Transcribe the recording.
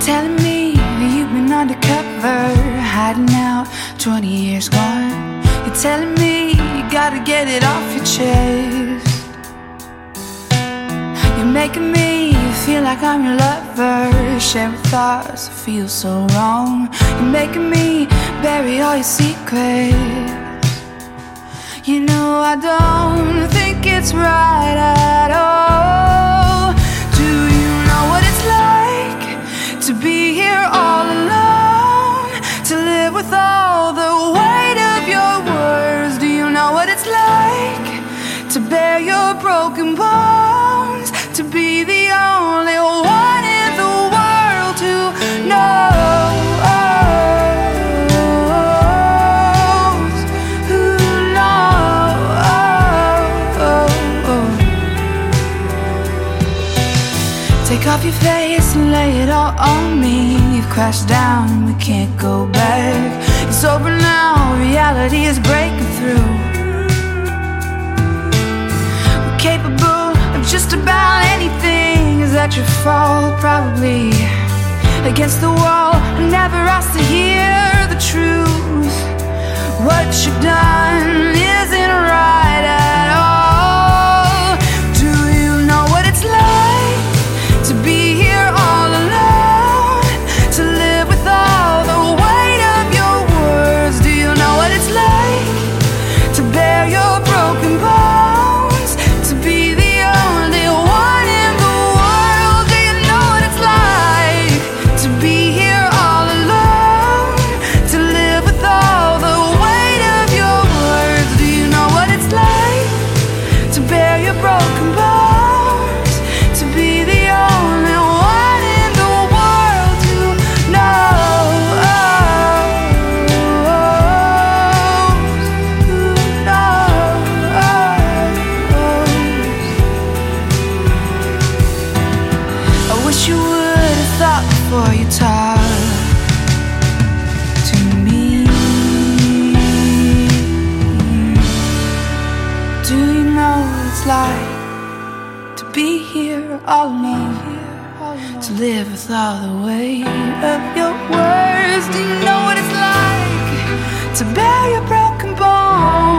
Telling me that you've been undercover, hiding out 20 years gone. You're telling me you gotta get it off your chest. You're making me feel like I'm your lover, sharing thoughts that feel so wrong. You're making me bury all your secrets. You know I don't think it's right at all. With all the weight of your words. Do you know what it's like to bear your broken bones? Take off your face and lay it all on me. You've crashed down, we can't go back. It's over now, reality is breaking through. We're capable of just about anything. Is that your fault? Probably. Against the wall, I never asked to hear before you talk. like to be here all alone, to live with all the weight of your words. Do you know what it's like to bear your broken bones?